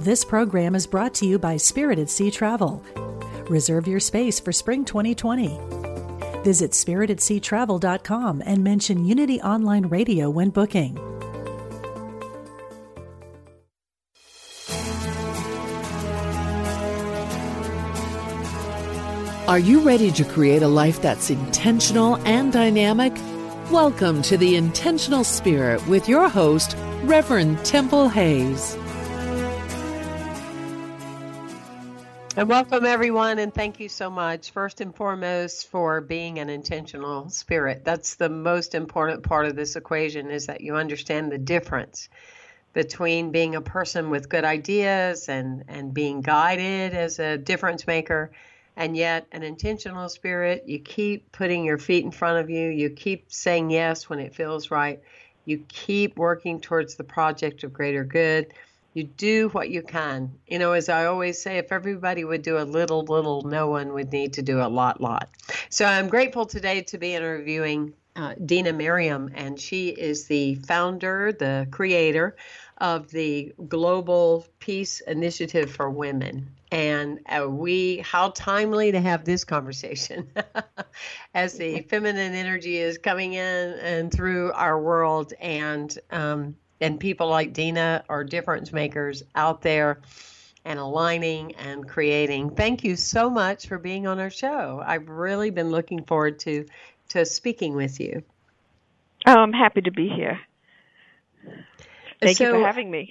This program is brought to you by Spirited Sea Travel. Reserve your space for spring 2020. Visit spiritedseatravel.com and mention Unity Online Radio when booking. Are you ready to create a life that's intentional and dynamic? Welcome to the Intentional Spirit with your host, Reverend Temple Hayes. And welcome, everyone, and thank you so much, first and foremost, for being an intentional spirit. That's the most important part of this equation is that you understand the difference between being a person with good ideas and, and being guided as a difference maker, and yet an intentional spirit. You keep putting your feet in front of you, you keep saying yes when it feels right, you keep working towards the project of greater good you do what you can. You know, as I always say, if everybody would do a little, little, no one would need to do a lot, lot. So I'm grateful today to be interviewing uh, Dena Merriam, and she is the founder, the creator of the Global Peace Initiative for Women. And uh, we, how timely to have this conversation as the feminine energy is coming in and through our world. And um, and people like Dena are difference makers out there and aligning and creating. Thank you so much for being on our show. I've really been looking forward to to speaking with you. Oh, I'm happy to be here. Thank so, you for having me.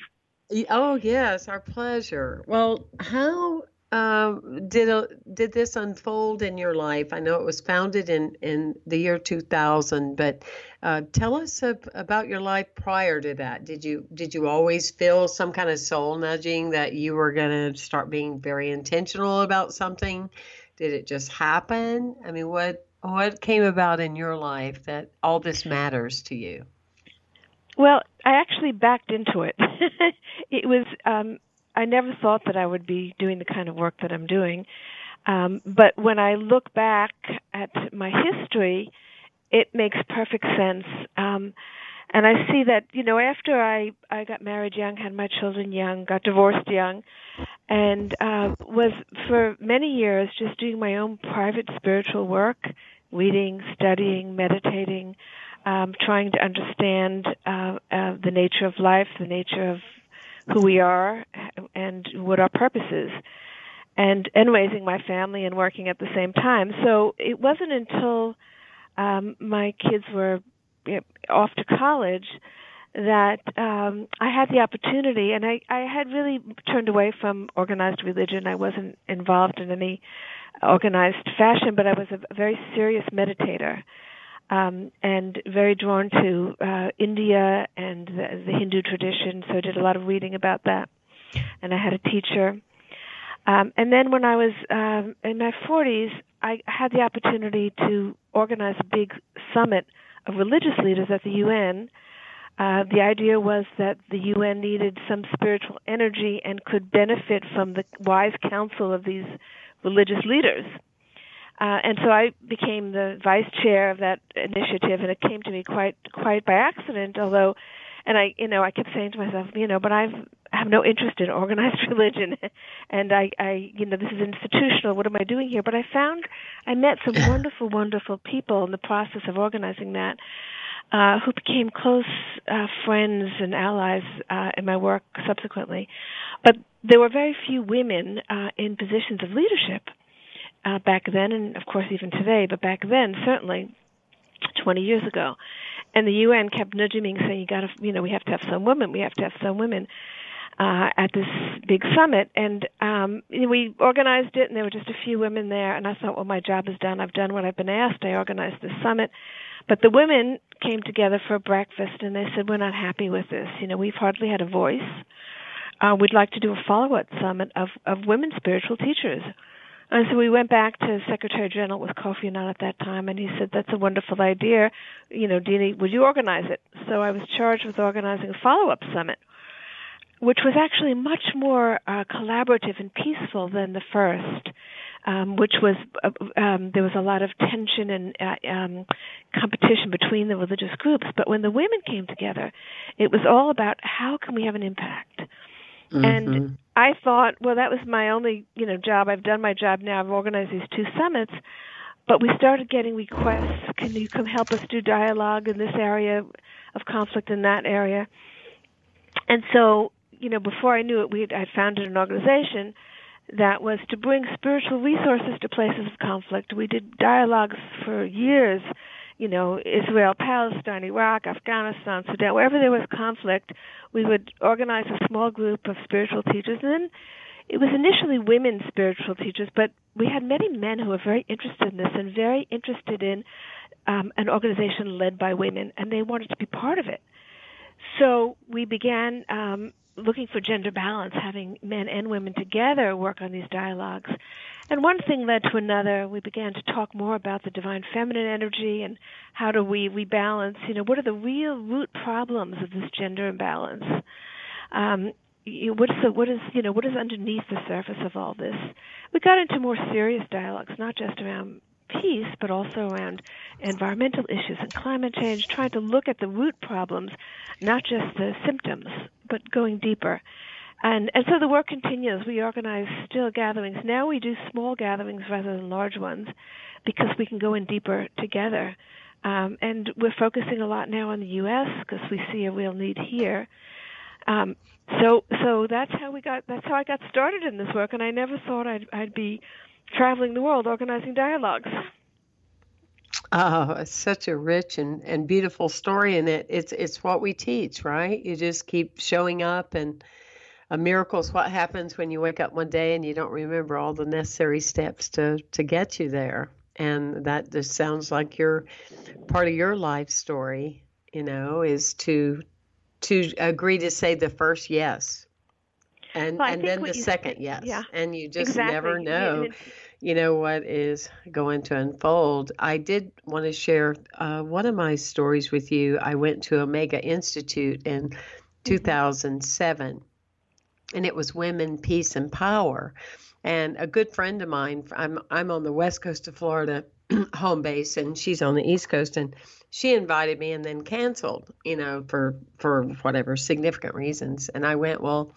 Oh, yes, our pleasure. Well, how um, did a, did this unfold in your life? I know it was founded in, in the year 2000, but uh, tell us ab- about your life prior to that. Did you did you always feel some kind of soul nudging that you were going to start being very intentional about something? Did it just happen? I mean, what what came about in your life that all this matters to you? Well, I actually backed into it. it was um, I never thought that I would be doing the kind of work that I'm doing. Um, but when I look back at my history, it makes perfect sense. Um, and I see that, you know, after I I got married young, had my children young, got divorced young, and uh, was for many years just doing my own private spiritual work, reading, studying, meditating, um, trying to understand uh, uh, the nature of life, the nature of who we are and what our purpose is. And and raising my family and working at the same time. So it wasn't until um my kids were off to college that um I had the opportunity. And I I had really turned away from organized religion. I wasn't involved in any organized fashion but I was a very serious meditator um, and very drawn to uh, India and the, the Hindu tradition. So I did a lot of reading about that, and I had a teacher. Um, and then when I was um, in my 40s, I had the opportunity to organize a big summit of religious leaders at the UN. Uh, the idea was that the UN needed some spiritual energy and could benefit from the wise counsel of these religious leaders. Uh, and so I became the vice chair of that initiative, and it came to me quite quite by accident. Although, and I, you know, I kept saying to myself, you know, but I've I have no interest in organized religion, and I, I, you know, this is institutional. What am I doing here? But I found I met some wonderful, wonderful people in the process of organizing that. uh, who became close uh, friends and allies uh, in my work subsequently. But there were very few women uh, in positions of leadership uh, back then, and of course even today. But back then, certainly, 20 years ago, and the UN kept nudging me saying, "You got to, you know, we have to have some women. We have to have some women." Uh, at this big summit, and um, we organized it, and there were just a few women there. And I thought, well, my job is done. I've done what I've been asked. I organized this summit, but the women came together for breakfast, and they said, we're not happy with this. You know, we've hardly had a voice. Uh, we'd like to do a follow-up summit of of women spiritual teachers. And so we went back to Secretary General with Kofi Annan at that time, and he said, "That's a wonderful idea. You know, Dini, would you organize it?" So I was charged with organizing a follow-up summit, which was actually much more uh, collaborative and peaceful than the first, um, which was uh, um, there was a lot of tension and uh, um, competition between the religious groups. But when the women came together, it was all about how can we have an impact. Mm-hmm. And I thought, well, that was my only, you know, job. I've done my job now. I've organized these two summits. But we started getting requests. Can you come help us do dialogue in this area of conflict in that area? And so, you know, before I knew it, we had, I founded an organization that was to bring spiritual resources to places of conflict. We did dialogues for years you know, Israel, Palestine, Iraq, Afghanistan, Sudan, wherever there was conflict, we would organize a small group of spiritual teachers. And it was initially women spiritual teachers, but we had many men who were very interested in this and very interested in um, an organization led by women, and they wanted to be part of it. So we began um, looking for gender balance, having men and women together work on these dialogues. And one thing led to another. We began to talk more about the divine feminine energy and how do we rebalance. You know, what are the real root problems of this gender imbalance? Um, what is the, what is you know what is underneath the surface of all this? We got into more serious dialogues, not just around peace, but also around environmental issues and climate change, trying to look at the root problems, not just the symptoms, but going deeper. And and so the work continues. We organize still gatherings. Now we do small gatherings rather than large ones because we can go in deeper together. Um, and we're focusing a lot now on the U.S. because we see a real need here. Um, so so that's how we got that's how I got started in this work, and I never thought I'd I'd be traveling the world organizing dialogues. Oh, it's such a rich and, and beautiful story, and it it's it's what we teach, right? You just keep showing up and a miracle is what happens when you wake up one day and you don't remember all the necessary steps to to get you there and that just sounds like your part of your life story you know is to to agree to say the first yes and well, and then the second yes yeah, and you just exactly. never know you know what is going to unfold i did want to share uh, one of my stories with you i went to omega institute in mm-hmm. 2007 and it was women, peace, and power. And a good friend of mine, I'm I'm on the west coast of Florida, home base, and she's on the east coast, and she invited me and then canceled, you know, for for whatever significant reasons. And I went, well,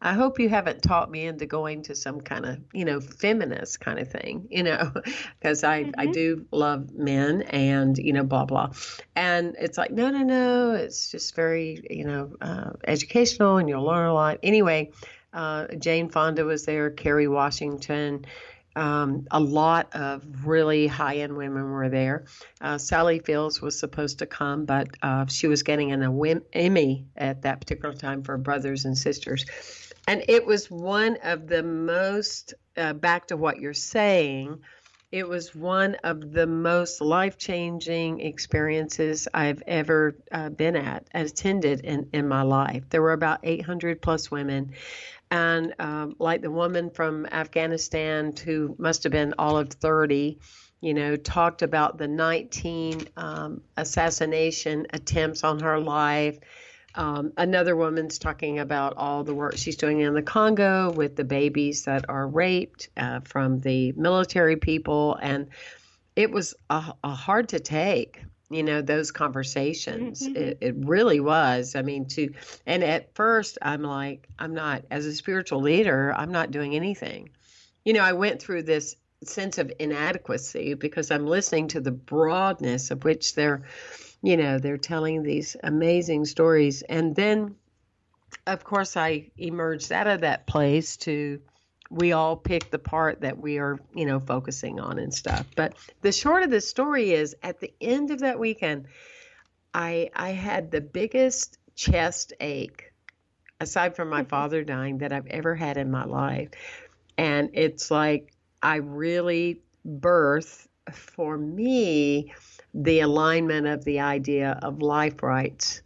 I hope you haven't taught me into going to some kind of, you know, feminist kind of thing, you know, because I, mm-hmm. I do love men and, you know, blah, blah. And it's like, no, no, no. It's just very, you know, uh, educational and you'll learn a lot. Anyway, uh, Jane Fonda was there, Kerry Washington. Um, a lot of really high end women were there. Uh, Sally Fields was supposed to come, but uh, she was getting an Emmy at that particular time for Brothers and Sisters. And it was one of the most, uh, back to what you're saying, it was one of the most life changing experiences I've ever uh, been at, attended in, in my life. There were about 800 plus women. And um, like the woman from Afghanistan, who must have been all of 30, you know, talked about the 19 um, assassination attempts on her life um, another woman's talking about all the work she's doing in the Congo with the babies that are raped uh, from the military people. And it was a, a hard to take, you know, those conversations. Mm-hmm. It, it really was. I mean, to, and at first I'm like, I'm not, as a spiritual leader, I'm not doing anything. You know, I went through this sense of inadequacy because I'm listening to the broadness of which they're you know, they're telling these amazing stories. And then, of course, I emerged out of that place to we all pick the part that we are, you know, focusing on and stuff. But the short of the story is at the end of that weekend, I I had the biggest chest ache aside from my mm-hmm. father dying that I've ever had in my life. And it's like I really birth for me the alignment of the idea of life rights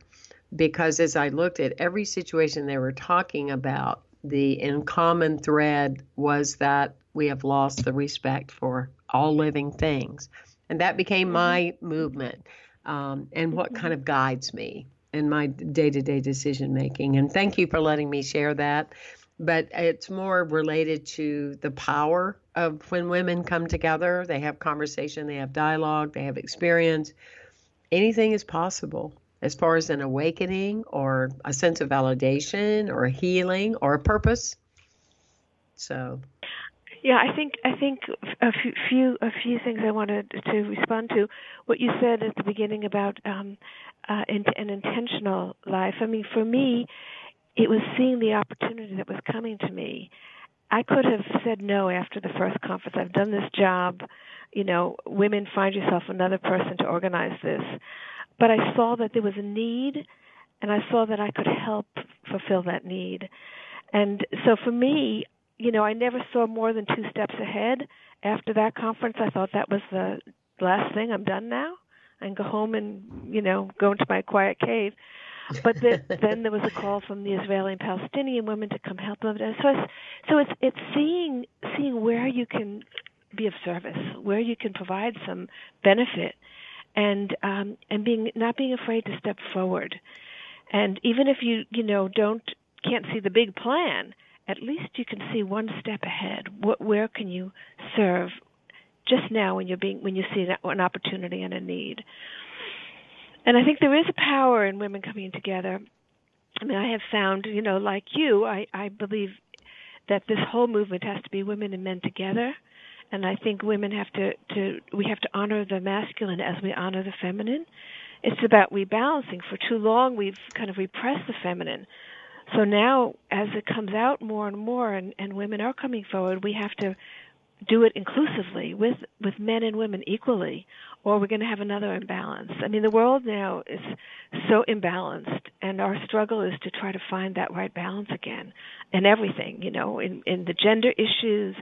because as I looked at every situation they were talking about, the in common thread was that we have lost the respect for all living things. And that became mm-hmm. my movement um, and what kind of guides me in my day to day decision making. And thank you for letting me share that. But it's more related to the power of when women come together, they have conversation, they have dialogue, they have experience. Anything is possible as far as an awakening or a sense of validation or healing or a purpose. So yeah, I think I think a few a few things I wanted to respond to. What you said at the beginning about um, uh, an intentional life. I mean, for me, it was seeing the opportunity that was coming to me. I could have said no after the first conference. I've done this job. You know, women find yourself another person to organize this. But I saw that there was a need, and I saw that I could help fulfill that need. And so for me, you know, I never saw more than two steps ahead. After that conference, I thought that was the last thing. I'm done now. I can go home and, you know, go into my quiet cave. But the, then there was a call from the Israeli and Palestinian women to come help them. So it's, so it's it's seeing seeing where you can be of service, where you can provide some benefit, and um, and being not being afraid to step forward. And even if you you know don't can't see the big plan, at least you can see one step ahead. What, where can you serve just now when you're being when you see an opportunity and a need? And I think there is a power in women coming together. I mean, I have found, you know, like you, I, I believe that this whole movement has to be women and men together. And I think women have to, to we have to honor the masculine as we honor the feminine. It's about rebalancing. For too long, we've kind of repressed the feminine so now, as it comes out more and more, and, and women are coming forward, we have to do it inclusively with with men and women equally, or we're going to have another imbalance. I mean, the world now is so imbalanced, and our struggle is to try to find that right balance again, in everything. You know, in in the gender issues,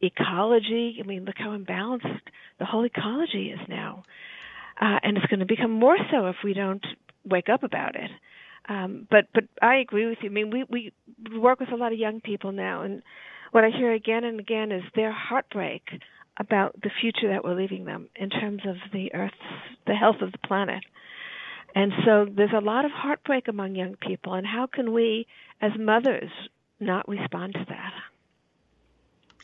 ecology. I mean, look how imbalanced the whole ecology is now, uh, and it's going to become more so if we don't wake up about it. Um, but but I agree with you. I mean, we we work with a lot of young people now, and what I hear again and again is their heartbreak about the future that we're leaving them in terms of the Earth's the health of the planet. And so there's a lot of heartbreak among young people, and how can we, as mothers, not respond to that?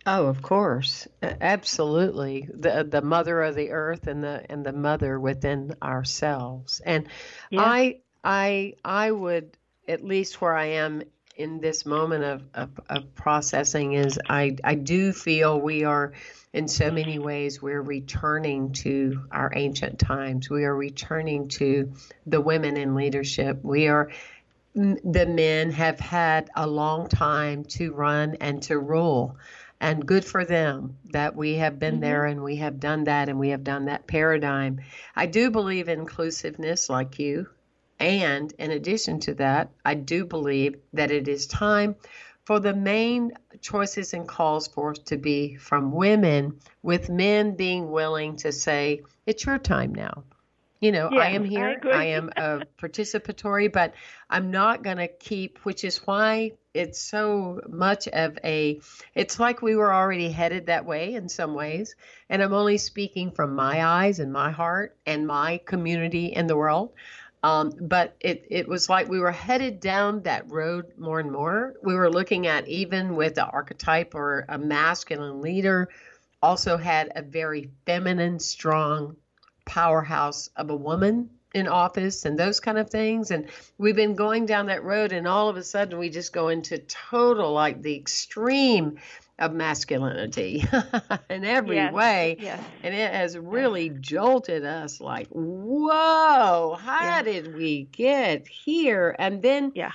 Oh, of course, absolutely. The the mother of the earth and the and the mother within ourselves. And yeah. I I I would at least where I am in this moment of, of, of, processing is I, I do feel we are in so many ways we're returning to our ancient times. We are returning to the women in leadership. We are the men have had a long time to run and to rule. And good for them that we have been mm-hmm. there and we have done that and we have done that paradigm. I do believe inclusiveness like you and in addition to that, I do believe that it is time for the main choices and calls for to be from women, with men being willing to say, it's your time now. You know, I am here, I, I am a participatory, but I'm not going to keep, which is why it's so much of a it's like we were already headed that way in some ways and i'm only speaking from my eyes and my heart and my community in the world um, but it, it was like we were headed down that road more and more. We were looking at even with the archetype or a masculine leader, also had a very feminine, strong powerhouse of a woman in office and those kind of things. And we've been going down that road, and all of a sudden we just go into total, like the extreme of masculinity in every yes. way. Yes. And it has really jolted us like, whoa, how Yeah. did we get here? And then Yeah.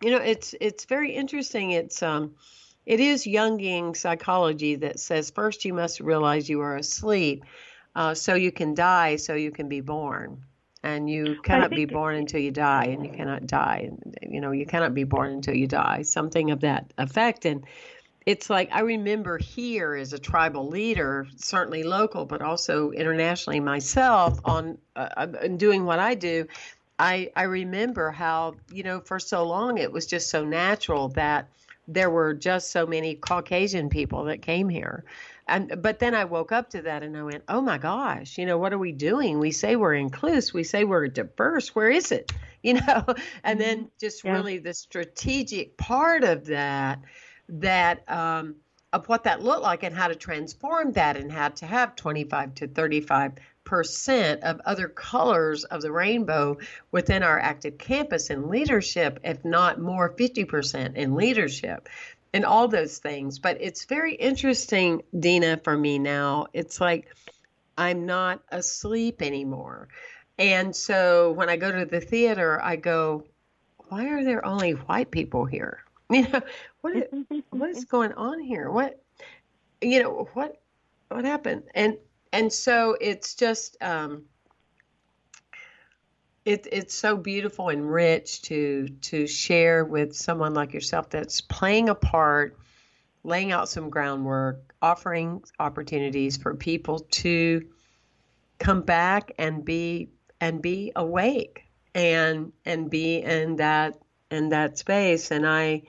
you know it's it's very interesting it's um it is jungian psychology that says first you must realize you are asleep uh, so you can die so you can be born and you cannot be born until you die and you cannot die and you know you cannot be born until you die something of that effect and it's like I remember here as a tribal leader, certainly local, but also internationally myself on uh, doing what I do. I I remember how you know for so long it was just so natural that there were just so many Caucasian people that came here. And but then I woke up to that and I went, "Oh my gosh, you know, what are we doing? We say we're inclusive, we say we're diverse. Where is it?" You know, and then just Yeah. really the strategic part of that that um of what that looked like and how to transform that and how to have 25 to 35 percent of other colors of the rainbow within our active campus in leadership, if not more, 50% in leadership and all those things. But it's very interesting, Dena, for me now. It's like I'm not asleep anymore. And so when I go to the theater, I go, why are there only white people here? You know, what is, what is going on here? What, you know, what, what happened? And, and so it's just, um, it, it's so beautiful and rich to to share with someone like yourself that's playing a part, laying out some groundwork, offering opportunities for people to come back and be and be awake and and be in that in that space. And I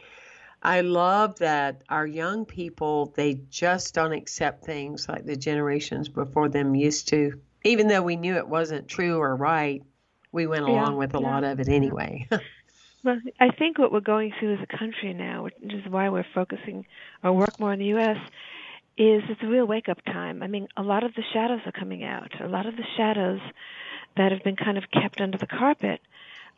I love that our young people they just don't accept things like the generations before them used to, even though we knew it wasn't true or right we went Yeah, along with a yeah. lot of it anyway. Well, I think what we're going through as a country now, which is why we're focusing our work more in the U.S., is it's a real wake-up time. I mean, a lot of the shadows are coming out. A lot of the shadows that have been kind of kept under the carpet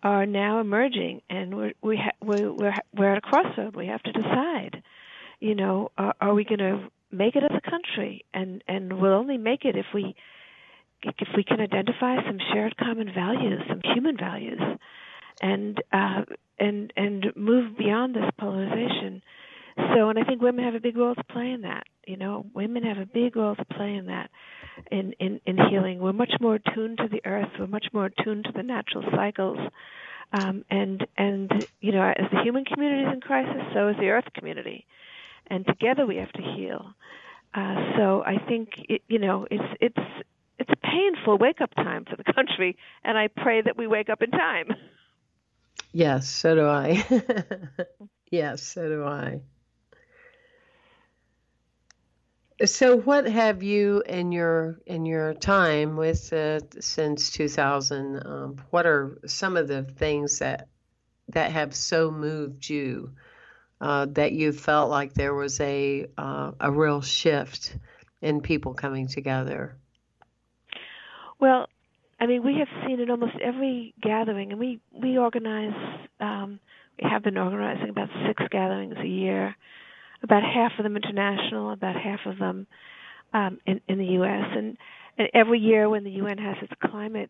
are now emerging, and we're we ha- we're, we're at a crossroad. We have to decide. You know, are, are we going to make it as a country? And and we'll only make it if we if we can identify some shared common values, some human values, and uh, and and move beyond this polarization. So, and I think women have a big role to play in that. You know, women have a big role to play in that, in in, in healing. We're much more attuned to the earth. We're much more attuned to the natural cycles. Um, and and you know, as the human community is in crisis, so is the earth community, and together we have to heal. Uh, so I think it, you know, it's it's it's a painful wake up time for the country, and I pray that we wake up in time. yes, so do I. yes, so do I. So, what have you in your in your time with uh, since 2000? Um, what are some of the things that that have so moved you uh, that you felt like there was a uh, a real shift in people coming together? Well, I mean, we have seen it almost every gathering, and we we organize. Um, we have been organizing about six gatherings a year, about half of them international, about half of them um, in in the U.S. And, and every year when the UN has its climate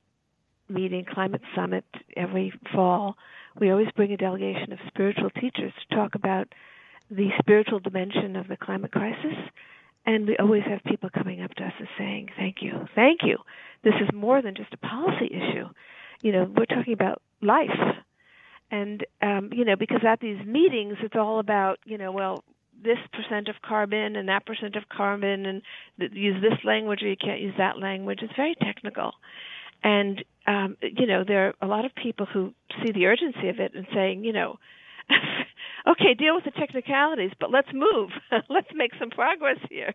meeting, climate summit every fall, we always bring a delegation of spiritual teachers to talk about the spiritual dimension of the climate crisis. And we always have people coming up to us and saying, "Thank you, thank you. This is more than just a policy issue. You know, we're talking about life." And um, you know, because at these meetings, it's all about you know, well, this percent of carbon and that percent of carbon, and use this language or you can't use that language. It's very technical, and um, you know, there are a lot of people who see the urgency of it and saying, you know. okay, deal with the technicalities, but let's move. let's make some progress here.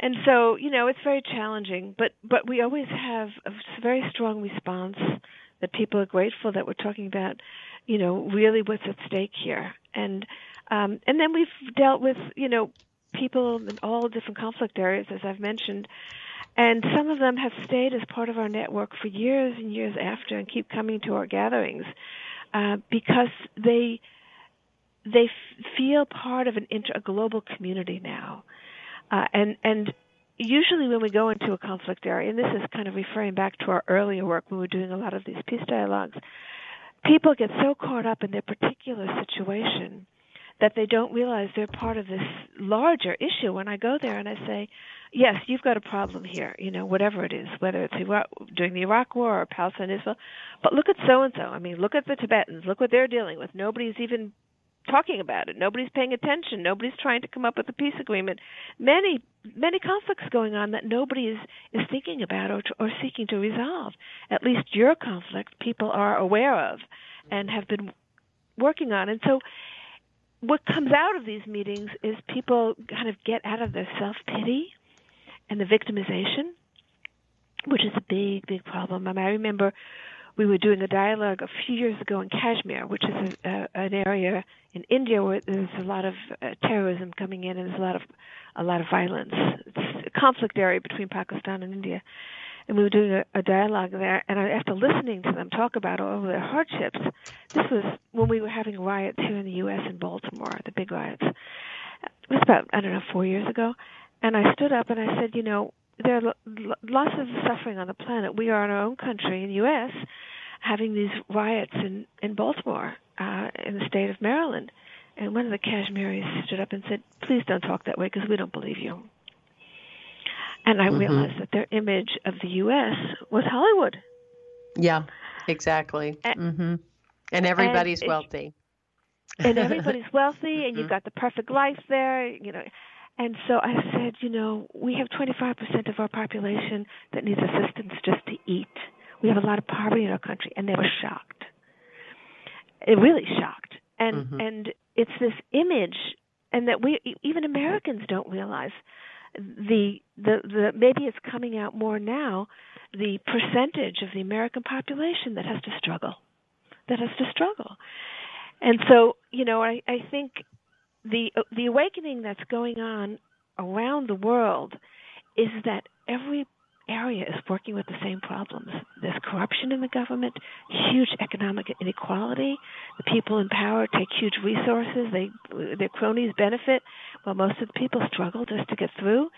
And so, you know, it's very challenging, but but we always have a very strong response that people are grateful that we're talking about, you know, really what's at stake here. And um, and then we've dealt with, you know, people in all different conflict areas, as I've mentioned, And some of them have stayed as part of our network for years and years after and keep coming to our gatherings uh, because they they f- feel part of an inter- a global community now. Uh, and and usually when we go into a conflict area, and this is kind of referring back to our earlier work when we were doing a lot of these peace dialogues, people get so caught up in their particular situation that they don't realize they're part of this larger issue. When I go there and I say, "Yes, you've got a problem here," you know, whatever it is, whether it's Iraq, during the Iraq War or Palestine, Israel, but look at so and so. I mean, look at the Tibetans. Look what they're dealing with. Nobody's even talking about it. Nobody's paying attention. Nobody's trying to come up with a peace agreement. Many many conflicts going on that nobody is is thinking about or or seeking to resolve. At least your conflict people are aware of and have been working on. And so what comes out of these meetings is people kind of get out of their self-pity and the victimization, which is a big big problem. I, mean, I remember we were doing a dialogue a few years ago in Kashmir, which is a, a, an area in India where there's a lot of uh, terrorism coming in and there's a lot of a lot of violence. It's a conflict area between Pakistan and India. And we were doing a, a dialogue there, and after listening to them talk about all of their hardships, this was when we were having riots here in the U.S. in Baltimore, the big riots. It was about I don't know four years ago, and I stood up and I said, you know, there are lots of suffering on the planet. We are in our own country, in the U.S., having these riots in in Baltimore, uh, in the state of Maryland. And one of the Kashmiris stood up and said, "Please don't talk that way because we don't believe you." And I mm-hmm. realized that their image of the U.S. was Hollywood. Yeah, exactly. And, mm-hmm. and everybody's and wealthy. and everybody's wealthy, and mm-hmm. you've got the perfect life there. You know, and so I said, you know, we have 25% of our population that needs assistance just to eat. We have a lot of poverty in our country, and they were shocked. It really shocked, and mm-hmm. and it's this image, and that we even Americans don't realize the the the maybe it's coming out more now the percentage of the American population that has to struggle, that has to struggle, and so you know I I think the the awakening that's going on around the world is that every area is working with the same problems. There's corruption in the government, huge economic inequality. The people in power take huge resources. They their cronies benefit, while most of the people struggle just to get through.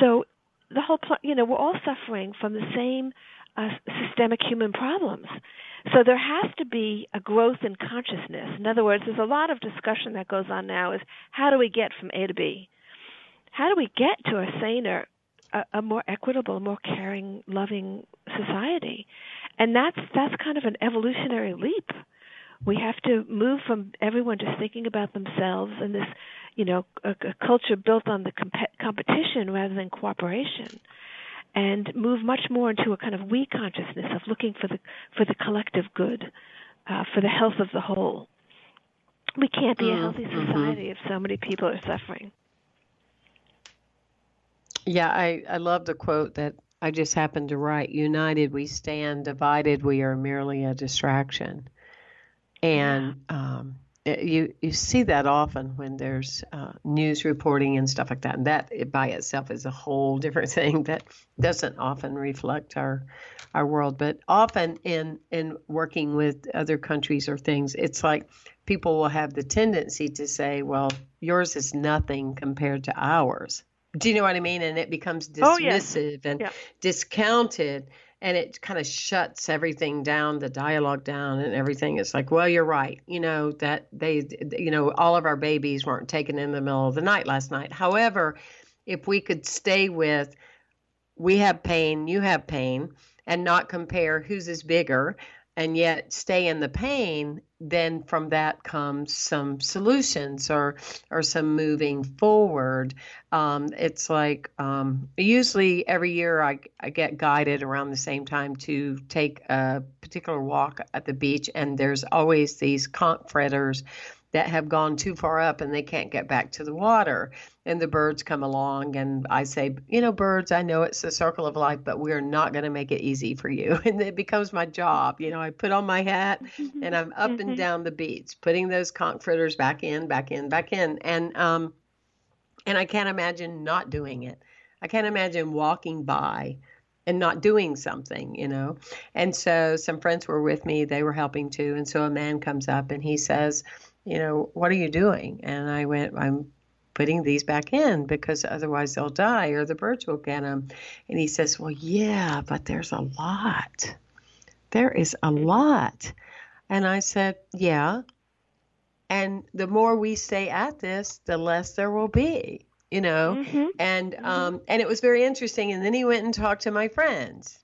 So the whole, you know, we're all suffering from the same uh, systemic human problems. So there has to be a growth in consciousness. In other words, there's a lot of discussion that goes on now is how do we get from A to B? How do we get to a saner, a, a more equitable, more caring, loving society? And that's that's kind of an evolutionary leap. We have to move from everyone just thinking about themselves and this, you know, a, a culture built on the comp- competition rather than cooperation and move much more into a kind of we consciousness of looking for the for the collective good, uh, for the health of the whole. We can't be a mm-hmm. healthy mm-hmm. society mm-hmm. if so many people are suffering. Yeah, I, I love the quote that I just happened to write United we stand, divided we are merely a distraction. And um, you you see that often when there's uh, news reporting and stuff like that, and that by itself is a whole different thing that doesn't often reflect our our world. But often in in working with other countries or things, it's like people will have the tendency to say, "Well, yours is nothing compared to ours." Do you know what I mean? And it becomes dismissive oh, yeah. and yeah. discounted and it kind of shuts everything down the dialogue down and everything it's like well you're right you know that they you know all of our babies weren't taken in the middle of the night last night however if we could stay with we have pain you have pain and not compare whose is bigger and yet stay in the pain, then from that comes some solutions or or some moving forward. Um, it's like um, usually every year I, I get guided around the same time to take a particular walk at the beach, and there's always these conch fretters that have gone too far up and they can't get back to the water. And the birds come along, and I say, You know, birds, I know it's the circle of life, but we're not going to make it easy for you. And it becomes my job. You know, I put on my hat mm-hmm. and I'm up mm-hmm. and down the beach, putting those conch fritters back in, back in, back in. And, um, and I can't imagine not doing it. I can't imagine walking by and not doing something, you know. And so some friends were with me, they were helping too. And so a man comes up and he says, you know, what are you doing? And I went, I'm putting these back in because otherwise they'll die or the birds will get them. And he says, well, yeah, but there's a lot. There is a lot. And I said, yeah. And the more we stay at this, the less there will be you know mm-hmm. and mm-hmm. um and it was very interesting and then he went and talked to my friends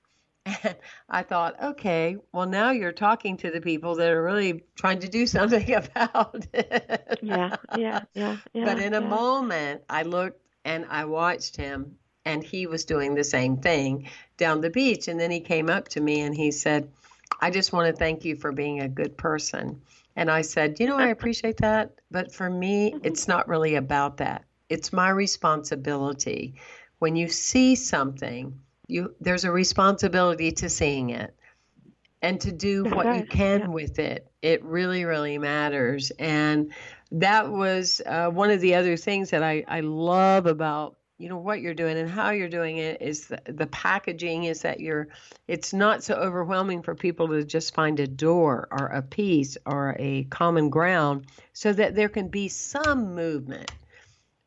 and I thought, okay, well, now you're talking to the people that are really trying to do something about it. yeah, yeah, yeah, yeah. But in yeah. a moment, I looked and I watched him, and he was doing the same thing down the beach. And then he came up to me and he said, I just want to thank you for being a good person. And I said, You know, I appreciate that. But for me, mm-hmm. it's not really about that it's my responsibility. When you see something, you there's a responsibility to seeing it and to do what you can yeah. with it. It really, really matters. And that was uh, one of the other things that I, I love about you know what you're doing and how you're doing it is the, the packaging is that you're it's not so overwhelming for people to just find a door or a piece or a common ground so that there can be some movement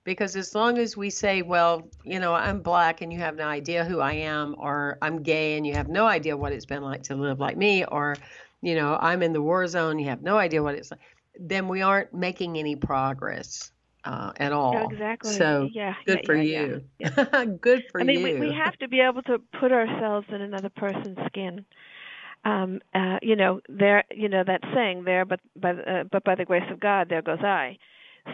because as long as we say, well, you know, I'm black and you have no idea who I am, or I'm gay and you have no idea what it's been like to live like me, or, you know, I'm in the war zone, you have no idea what it's like, then we aren't making any progress. Uh, at all. Yeah, exactly. So yeah, good yeah, for yeah, you. good for you. I mean, you. we, we have to be able to put ourselves in another person's skin. Um, uh, you know, there, you know that saying there, but by uh, but by the grace of God, there goes I.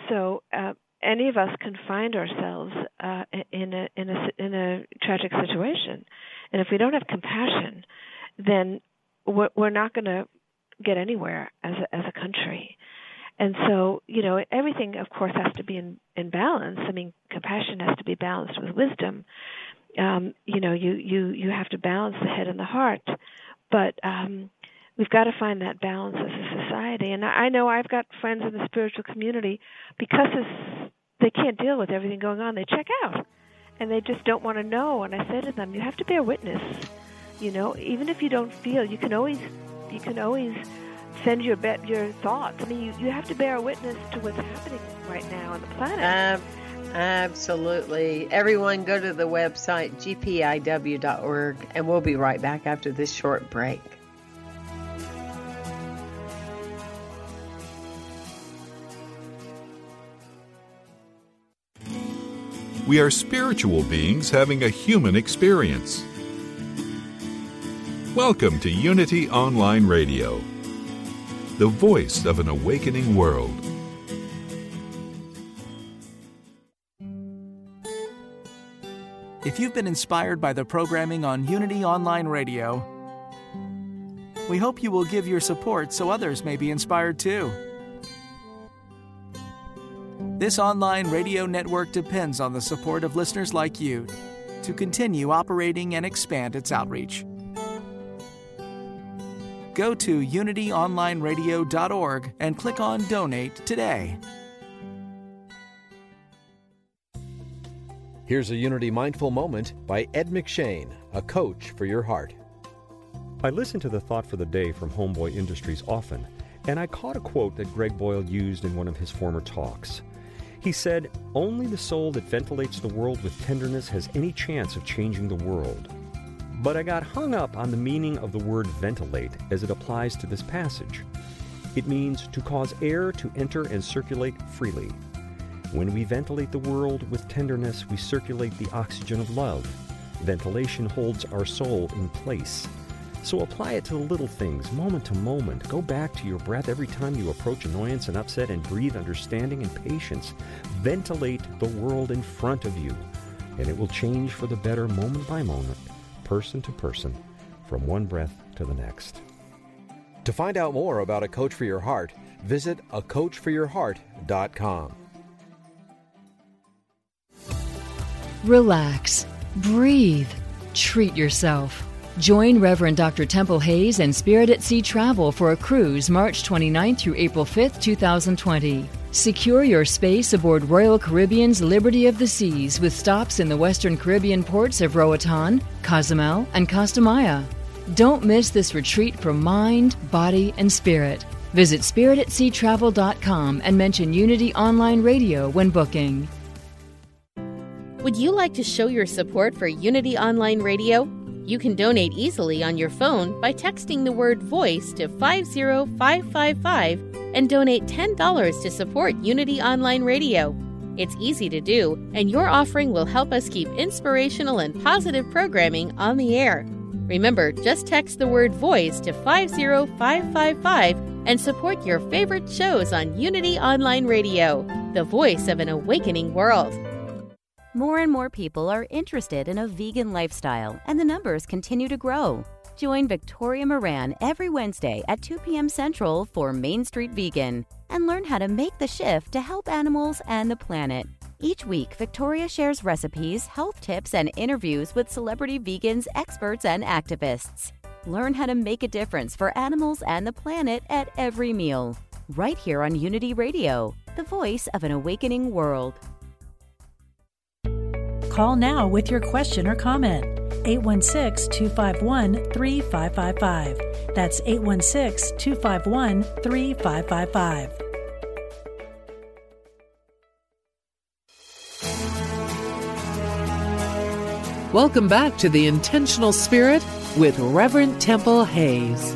So uh, any of us can find ourselves uh, in a in a in a tragic situation, and if we don't have compassion, then we're, we're not going to get anywhere as a, as a country. And so, you know, everything, of course, has to be in, in balance. I mean, compassion has to be balanced with wisdom. Um, you know, you, you, you have to balance the head and the heart. But um, we've got to find that balance as a And I know I've got friends in the spiritual community because they can't deal with everything going on. They check out, and they just don't want to know. And I say to them, you have to bear witness. You know, even if you don't feel, you can always you can always send your bet your thoughts. I mean, you, you have to bear witness to what's happening right now on the planet. absolutely. Everyone go to the website gpiw.org and we'll be right back after this short break. We are spiritual beings having a human experience. Welcome to Unity Online Radio, the voice of an awakening world. If you've been inspired by the programming on Unity Online Radio, we hope you will give your support so others may be inspired too. This online radio network depends on the support of listeners like you to continue operating and expand its outreach. Go to unityonlineradio.org and click on Donate today. Here's a Unity Mindful Moment by Ed McShane, a coach for your heart. I listen to the Thought for the Day from Homeboy Industries often, and I caught a quote that Greg Boyle used in one of his former talks. He said, Only the soul that ventilates the world with tenderness has any chance of changing the world. But I got hung up on the meaning of the word ventilate as it applies to this passage. It means to cause air to enter and circulate freely. When we ventilate the world with tenderness, we circulate the oxygen of love. Ventilation holds our soul in place. So apply it to the little things, moment to moment. Go back to your breath every time you approach annoyance and upset and breathe understanding and patience. Ventilate the world in front of you, and it will change for the better moment by moment, person to person, from one breath to the next. To find out more about A Coach for Your Heart, visit acoachforyourheart.com. Relax, breathe, treat yourself. Join Reverend Dr. Temple Hayes and Spirit at Sea Travel for a cruise March 29 through April 5, 2020. Secure your space aboard Royal Caribbean's Liberty of the Seas with stops in the Western Caribbean ports of Roatan, Cozumel, and Costa Maya. Don't miss this retreat for mind, body, and spirit. Visit spiritatseatravel.com and mention Unity Online Radio when booking. Would you like to show your support for Unity Online Radio? You can donate easily on your phone by texting the word voice to 50555 and donate $10 to support Unity Online Radio. It's easy to do, and your offering will help us keep inspirational and positive programming on the air. Remember, just text the word voice to 50555 and support your favorite shows on Unity Online Radio, the voice of an awakening world. More and more people are interested in a vegan lifestyle, and the numbers continue to grow. Join Victoria Moran every Wednesday at 2 p.m. Central for Main Street Vegan and learn how to make the shift to help animals and the planet. Each week, Victoria shares recipes, health tips, and interviews with celebrity vegans, experts, and activists. Learn how to make a difference for animals and the planet at every meal. Right here on Unity Radio, the voice of an awakening world. Call now with your question or comment. 816 251 3555. That's 816 251 3555. Welcome back to The Intentional Spirit with Reverend Temple Hayes.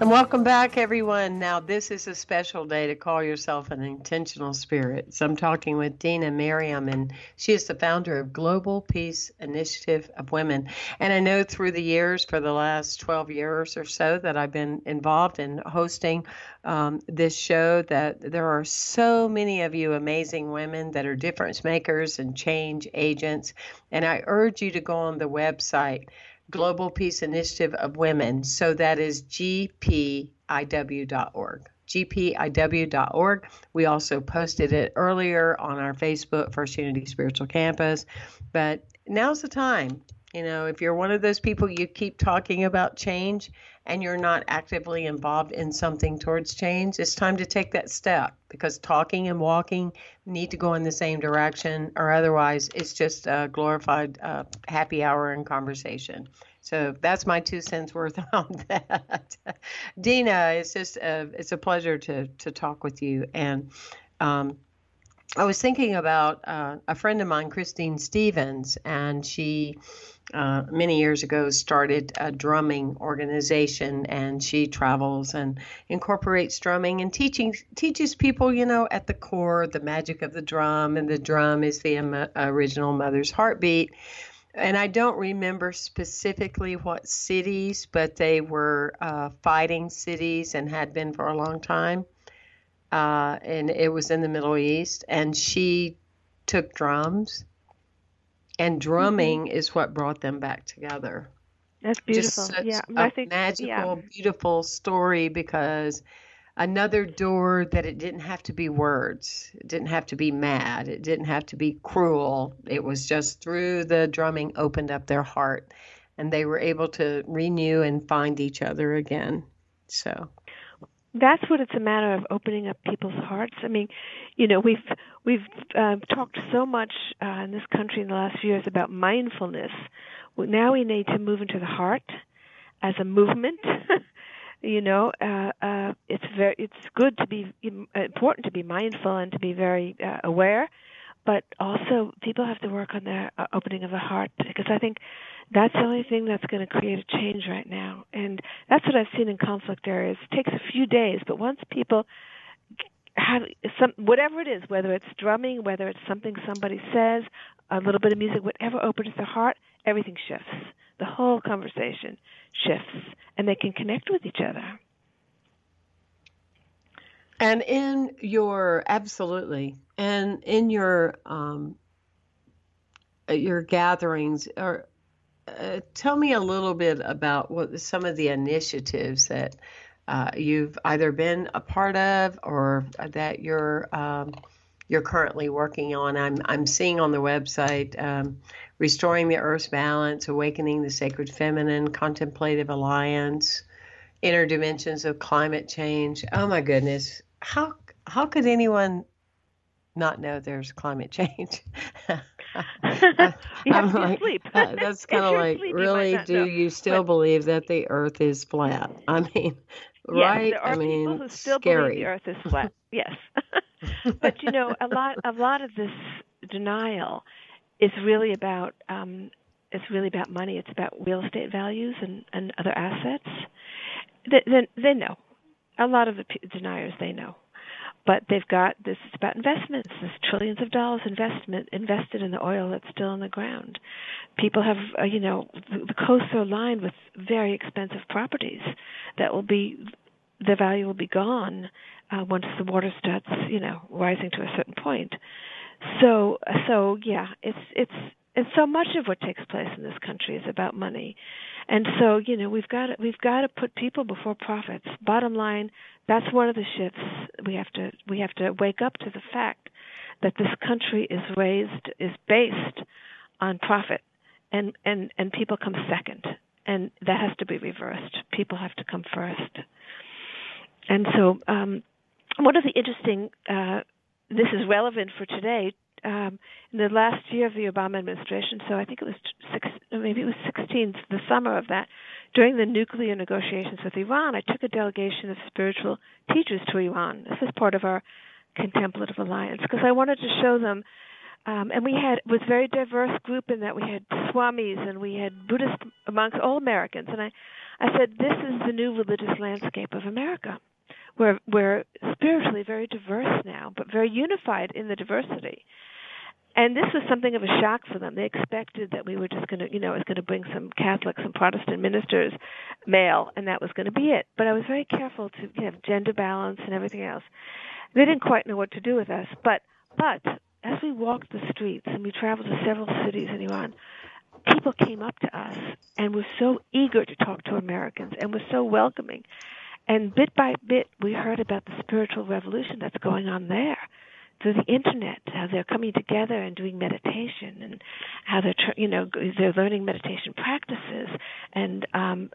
And welcome back, everyone. Now, this is a special day to call yourself an intentional spirit. So, I'm talking with Dena Merriam, and she is the founder of Global Peace Initiative of Women. And I know through the years, for the last 12 years or so, that I've been involved in hosting um, this show, that there are so many of you amazing women that are difference makers and change agents. And I urge you to go on the website Global Peace Initiative of Women. So that is gpiw.org. gpiw.org. We also posted it earlier on our Facebook, First Unity Spiritual Campus. But now's the time. You know, if you're one of those people you keep talking about change and you're not actively involved in something towards change, it's time to take that step because talking and walking need to go in the same direction, or otherwise, it's just a glorified uh, happy hour and conversation. So that's my two cents worth on that. Dena, it's just a, it's a pleasure to to talk with you. And um, I was thinking about uh, a friend of mine, Christine Stevens, and she uh, many years ago started a drumming organization and she travels and incorporates drumming and teaching teaches people you know at the core the magic of the drum and the drum is the Im- original mother's heartbeat and I don't remember specifically what cities, but they were uh, fighting cities and had been for a long time. Uh, and it was in the Middle East. And she took drums, and drumming mm-hmm. is what brought them back together. That's beautiful. Just such yeah, a I think magical, yeah. beautiful story because another door that it didn't have to be words. It didn't have to be mad. It didn't have to be cruel. It was just through the drumming opened up their heart and they were able to renew and find each other again. So that's what it's a matter of opening up people's hearts. I mean, you know, we've we've uh, talked so much uh, in this country in the last few years about mindfulness. Well, now we need to move into the heart as a movement you know uh, uh, it's very it's good to be important to be mindful and to be very uh, aware but also people have to work on their uh, opening of the heart because i think that's the only thing that's going to create a change right now. And that's what i've seen in conflict areas. It takes a few days but once people have some whatever it is whether it's drumming whether it's something somebody says a little bit of music whatever opens the heart everything shifts. The whole conversation shifts and they can connect with each other. And in your absolutely, and in your um, uh, your gatherings, or uh, tell me a little bit about what some of the initiatives that uh, you've either been a part of or that you're um, you're currently working on. I'm I'm seeing on the website um, restoring the Earth's balance, awakening the sacred feminine, contemplative alliance, inner dimensions of climate change. Oh my goodness. How how could anyone not know there's climate change? you to like, sleep. uh, that's kind of like, really, do you still believe that the Earth is flat? I mean, yes, right? there are I mean, people who still scary. believe the Earth is flat. yes, but you know, a lot a lot of this denial is really about um, it's really about money. It's about real estate values and, and other assets. They, they know. A lot of the deniers they know, but they've got this. It's about investments. There's trillions of dollars investment invested in the oil that's still in the ground. People have, uh, you know, the, the coasts are lined with very expensive properties that will be, their value will be gone uh, once the water starts, you know, rising to a certain point. So, so yeah, it's it's and so much of what takes place in this country is about money. And so you know we've got to, we've got to put people before profits. Bottom line that's one of the shifts we have to we have to wake up to the fact that this country is raised is based on profit. And and and people come second. And that has to be reversed. People have to come first. And so um one of the interesting uh this is relevant for today um, in the last year of the Obama administration, so I think it was six, maybe it was 16, the summer of that, during the nuclear negotiations with Iran, I took a delegation of spiritual teachers to Iran. This is part of our contemplative alliance because I wanted to show them. Um, and we had it was a very diverse group in that we had swamis and we had Buddhist monks, all Americans. And I, I said, this is the new religious landscape of America. We're we're spiritually very diverse now, but very unified in the diversity and this was something of a shock for them. They expected that we were just going to, you know, it was going to bring some Catholics and Protestant ministers, male, and that was going to be it. But I was very careful to you know, have gender balance and everything else. They didn't quite know what to do with us, but but as we walked the streets and we traveled to several cities in Iran, people came up to us and were so eager to talk to Americans and were so welcoming. And bit by bit, we heard about the spiritual revolution that's going on there through the internet, how they're coming together and doing meditation, and how they're you know they're learning meditation practices. And um,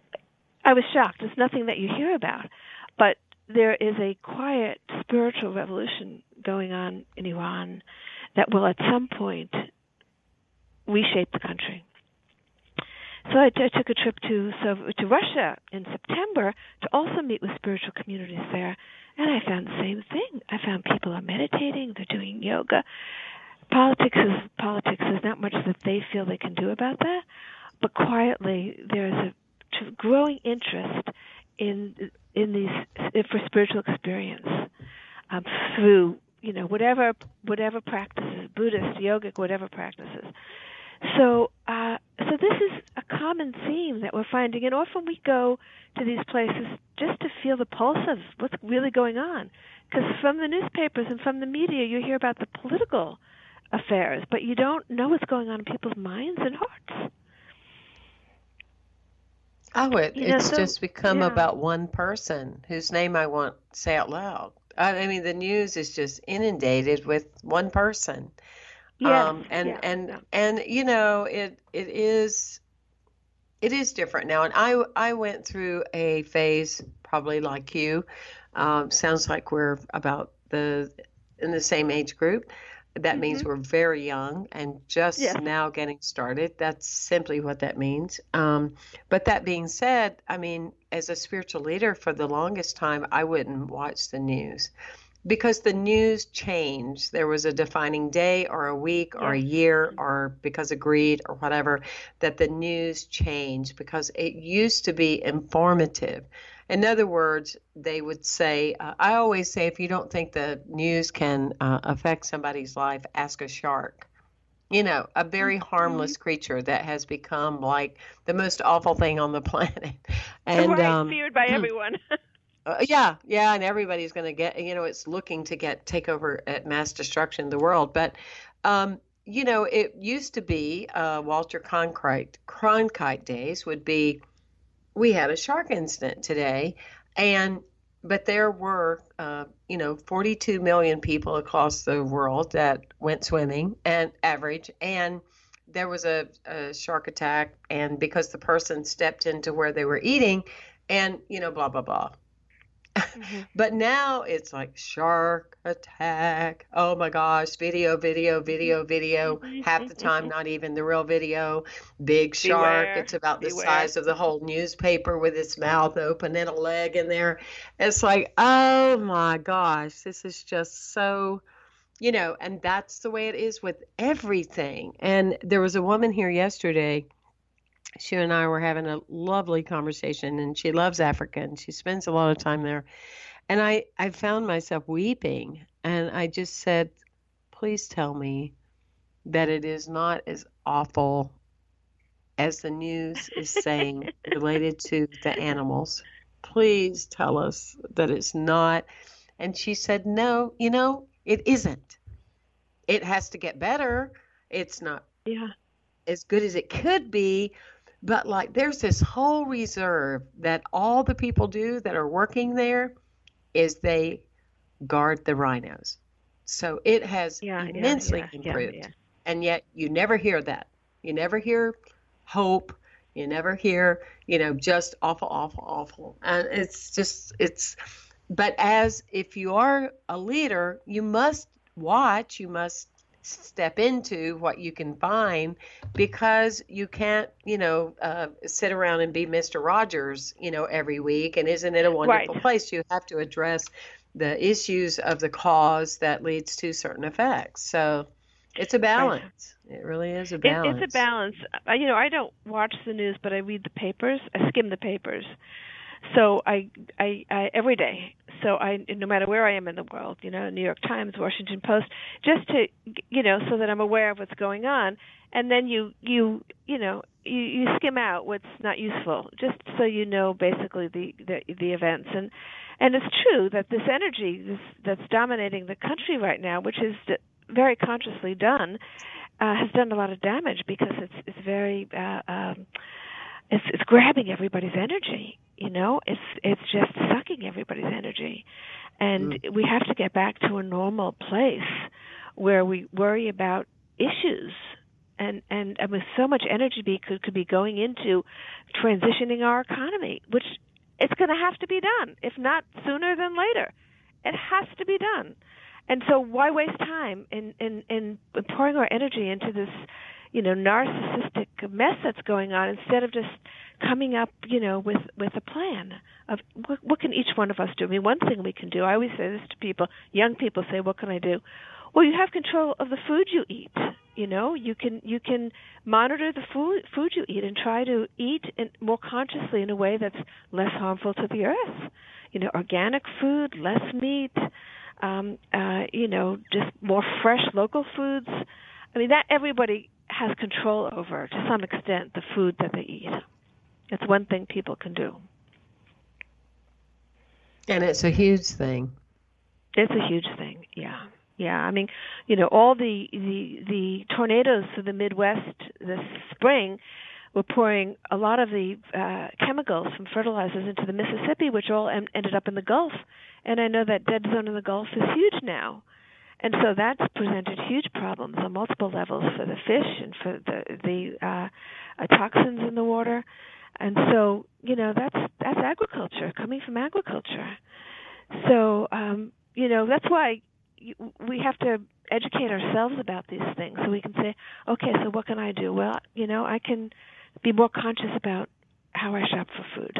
I was shocked. It's nothing that you hear about, but there is a quiet spiritual revolution going on in Iran that will at some point reshape the country. So I, took a trip to so to Russia in September to also meet with spiritual communities there, and I found the same thing. I found people are meditating, they're doing yoga. Politics is politics. There's not much that they feel they can do about that, but quietly there's a t- growing interest in in these for spiritual experience um, through you know whatever whatever practices, Buddhist, yogic, whatever practices. So, uh, so this is a common theme that we're finding, and often we go to these places just to feel the pulse of what's really going on. Because from the newspapers and from the media, you hear about the political affairs, but you don't know what's going on in people's minds and hearts. Oh, it, You know, it's so- just become yeah. about one person whose name I won't say out loud. I, I mean, the news is just inundated with one person. Yes, um, and yeah, and yeah. and you know it it is it is different now. And i i went through a phase probably like you um, sounds like we're about the in the same age group. That means we're very young and just Yes. now getting started. That's simply what that means. Um, but that being said i mean as a spiritual leader for the longest time i wouldn't watch the news because the news changed. There was a defining day or a week or a year or because of greed or whatever that the news changed because it used to be informative. In other words, they would say, uh, I always say, if you don't think the news can uh, affect somebody's life, ask a shark. You know, a very harmless creature that has become like the most awful thing on the planet. And right, um, feared by everyone. uh, yeah, yeah, and everybody's going to get, you know, it's looking to get take over at mass destruction of the world. But, um, you know, it used to be uh, Walter Cronkite Cronkite days would be, we had a shark incident today, and but there were, uh, you know, 42 million people across the world that went swimming and average, and there was a, a shark attack, and because the person stepped into where they were eating, and you know, blah blah blah Mm-hmm. but now it's like shark attack. Oh my gosh, video, video, video, video. Mm-hmm. Half the time, not even the real video. Big shark. Beware. It's about the Beware. size of the whole newspaper with its mouth open and a leg in there. It's like, oh my gosh, this is just so you know, and that's the way it is with everything. And there was a woman here yesterday. She and I were having a lovely conversation, and she loves Africa and she spends a lot of time there. And I, I found myself weeping, and I just said, Please tell me that it is not as awful as the news is saying related to the animals. Please tell us that it's not. And she said, No, you know, it isn't. It has to get better. It's not Yeah. as good as it could be, but like there's this whole reserve that all the people do that are working there is they guard the rhinos. So it has Yeah, immensely yeah, yeah, improved. And yet you never hear that. You never hear hope. You never hear, you know, just awful, awful, awful. And it's just, it's, but as if you are a leader, you must watch, you must step into what you can find because you can't, you know, uh, sit around and be Mr. Rogers, you know, every week. And isn't it a wonderful Right. place? You have to address the issues of the cause that leads to certain effects. So it's a balance. It really is a It, balance. it's a balance. You know, I don't watch the news, but I read the papers. I skim the papers. So I, I, I every day. So I, no matter where I am in the world, you know, New York Times, Washington Post, just to, you know, so that I'm aware of what's going on. And then you, you, you know, you, you skim out what's not useful, just so you know basically the the, the events. And and it's true that this energy this, that's dominating the country right now, which is very consciously done, uh, has done a lot of damage because it's it's very uh, um, it's it's grabbing everybody's energy. You know, it's it's just sucking everybody's energy, and mm. we have to get back to a normal place where we worry about issues. And and, and with so much energy be could could be going into transitioning our economy, which it's going to have to be done, if not sooner than later. It has to be done. And so why waste time in, in, in pouring our energy into this, you know, narcissistic mess that's going on instead of just coming up, you know, with, with a plan of what, what can each one of us do? I mean, one thing we can do, I always say this to people, young people say, what can I do? Well, you have control of the food you eat. You know, you can you can monitor the food food you eat and try to eat in, more consciously in a way that's less harmful to the earth. You know, organic food, less meat, um, uh, you know, just more fresh local foods. I mean, that everybody has control over to some extent the food that they eat. It's one thing people can do. and it's a huge thing. It's a huge thing. Yeah. Yeah, I mean, you know, all the the the tornadoes through the Midwest this spring were pouring a lot of the uh, chemicals from fertilizers into the Mississippi, which all en- ended up in the Gulf. And I know that dead zone in the Gulf is huge now, and so that's presented huge problems on multiple levels for the fish and for the the uh, uh, toxins in the water. And so, you know, that's that's agriculture coming from agriculture. So, um, you know, that's why we have to educate ourselves about these things so we can say, okay, so what can I do? Well, you know, I can be more conscious about how I shop for food.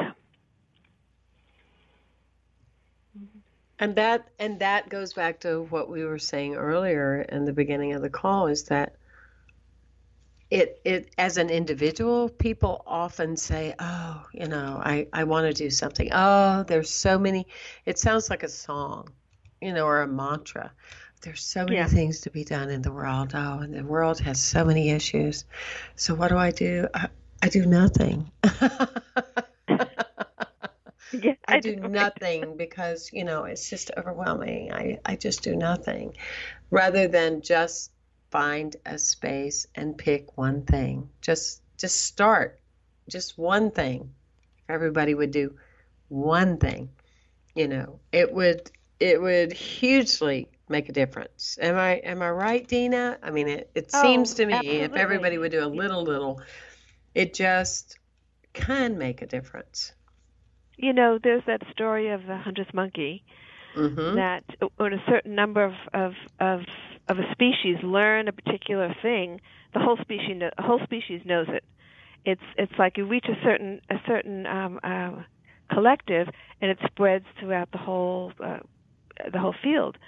And that and that goes back to what we were saying earlier in the beginning of the call is that it it as an individual, people often say, "Oh, you know, I I want to do something. Oh, there's so many." It sounds like a song, you know, or a mantra. There's so many Yeah. things to be done in the world. Oh, and the world has so many issues. So what do I do? I, I do nothing. Yeah, I do nothing because, you know, it's just overwhelming. I, I just do nothing rather than just find a space and pick one thing. Just just start. Just one thing. If everybody would do one thing, you know, it would it would hugely make a difference. Am I am I right, Dena? I mean, it, it Oh, seems to me if everybody would do a little little, it just can make a difference. You know, there's that story of the hundredth monkey Mm-hmm. that when a certain number of, of of of a species learn a particular thing, the whole species the whole species knows it. It's it's like you reach a certain a certain um, uh, collective, and it spreads throughout the whole uh, the whole field.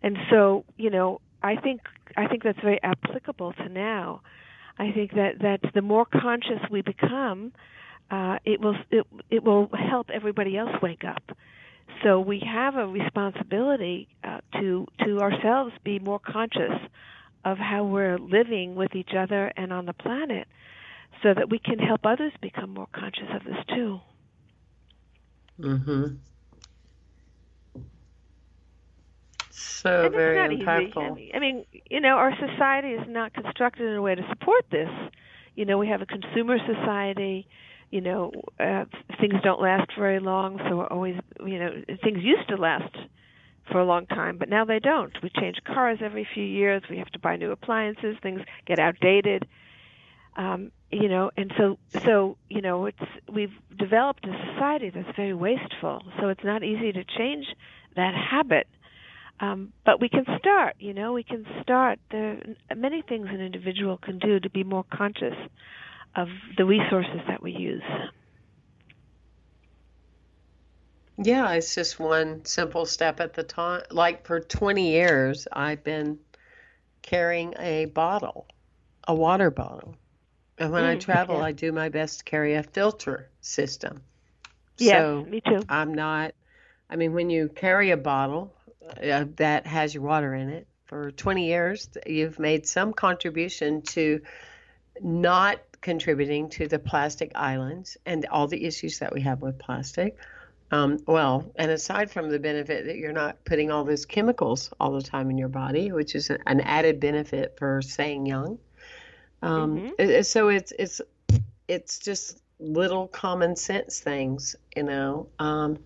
And so, you know, I think I think that's very applicable to now. I think that that the more conscious we become, uh, it will it, it will help everybody else wake up. So we have a responsibility uh, to to ourselves be more conscious of how we're living with each other and on the planet, so that we can help others become more conscious of this too. Mm-hmm. So and very easy. impactful. I I mean, you know, our society is not constructed in a way to support this. You know, we have a consumer society. You know, uh, things don't last very long, so we're always, you know, things used to last for a long time, but now they don't. We change cars every few years. We have to buy new appliances. Things get outdated. Um, you know, and so so you know, it's we've developed a society that's very wasteful. So it's not easy to change that habit. Um, but we can start, you know, we can start. There are many things an individual can do to be more conscious of the resources that we use. Yeah, it's just one simple step at the time. Like for 20 years, I've been carrying a bottle, a water bottle. And when I Mm, travel, yeah. I do my best to carry a filter system. Yes, so me too. I'm not, I mean, when you carry a bottle uh, that has your water in it for 20 years, you've made some contribution to not contributing to the plastic islands and all the issues that we have with plastic. Um, well, and aside from the benefit that you're not putting all those chemicals all the time in your body, which is an added benefit for staying young. Um, it- so it's it's it's just little common sense things, you know. Um,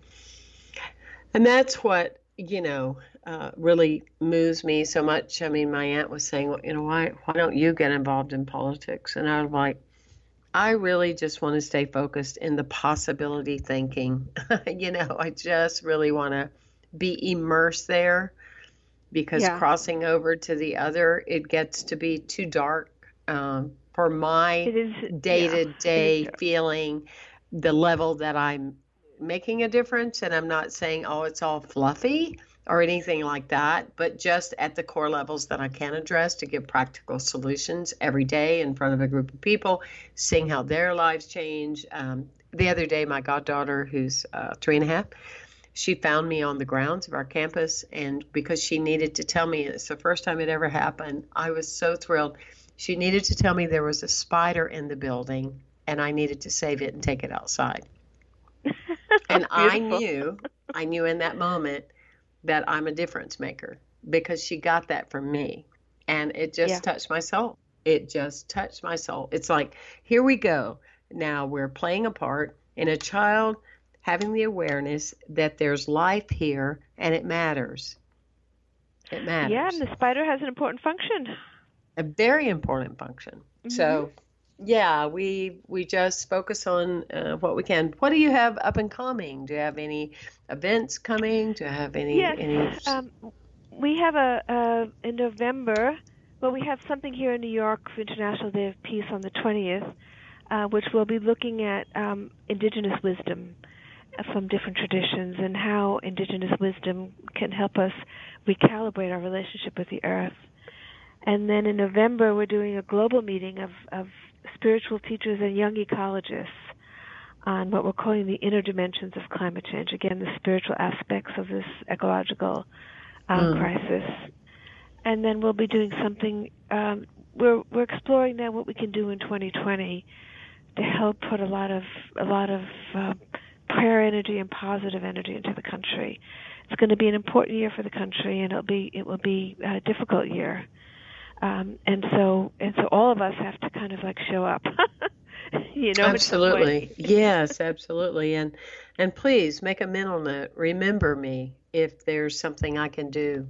and that's what you know uh, really moves me so much. I mean, my aunt was saying, well, you know, why why don't you get involved in politics? And I was like, I really just want to stay focused in the possibility thinking. you know, I just really want to be immersed there because Yeah. crossing over to the other, it gets to be too dark um, for my day to day feeling, the level that I'm making a difference. And I'm not saying, oh, it's all fluffy or anything like that, but just at the core levels that I can address to give practical solutions every day in front of a group of people, seeing how their lives change. Um, the other day, my goddaughter, who's uh, three and a half, she found me on the grounds of our campus, and because she needed to tell me, it's the first time it ever happened, I was so thrilled. She needed to tell me there was a spider in the building, and I needed to save it and take it outside. and I knew, I knew in that moment that I'm a difference maker because she got that from me, and it just Yeah. touched my soul. It just touched my soul. It's like, here we go. Now we're playing a part in a child having the awareness that there's life here and it matters. It matters. Yeah, and the spider has an important function. a very important function. So, mm-hmm. Yeah, we we just focus on uh, what we can. What do you have up and coming? Do you have any events coming? Do you have any Yes, any? um, we have a uh, in November. Well, we have something here in New York for International Day of Peace on the 20th, uh, which will be looking at um, indigenous wisdom from different traditions and how indigenous wisdom can help us recalibrate our relationship with the earth. And then in November, we're doing a global meeting of, of spiritual teachers and young ecologists on what we're calling the inner dimensions of climate change. Again, the spiritual aspects of this ecological um, Mm. crisis. And then we'll be doing something. Um, we're we're exploring now what we can do in 2020 to help put a lot of a lot of uh, prayer energy and positive energy into the country. It's going to be an important year for the country, and it'll be it will be a difficult year. Um, and so and so all of us have to kind of like show up. you know, in some way. absolutely. yes, absolutely. And and please make a mental note. Remember me if there's something I can do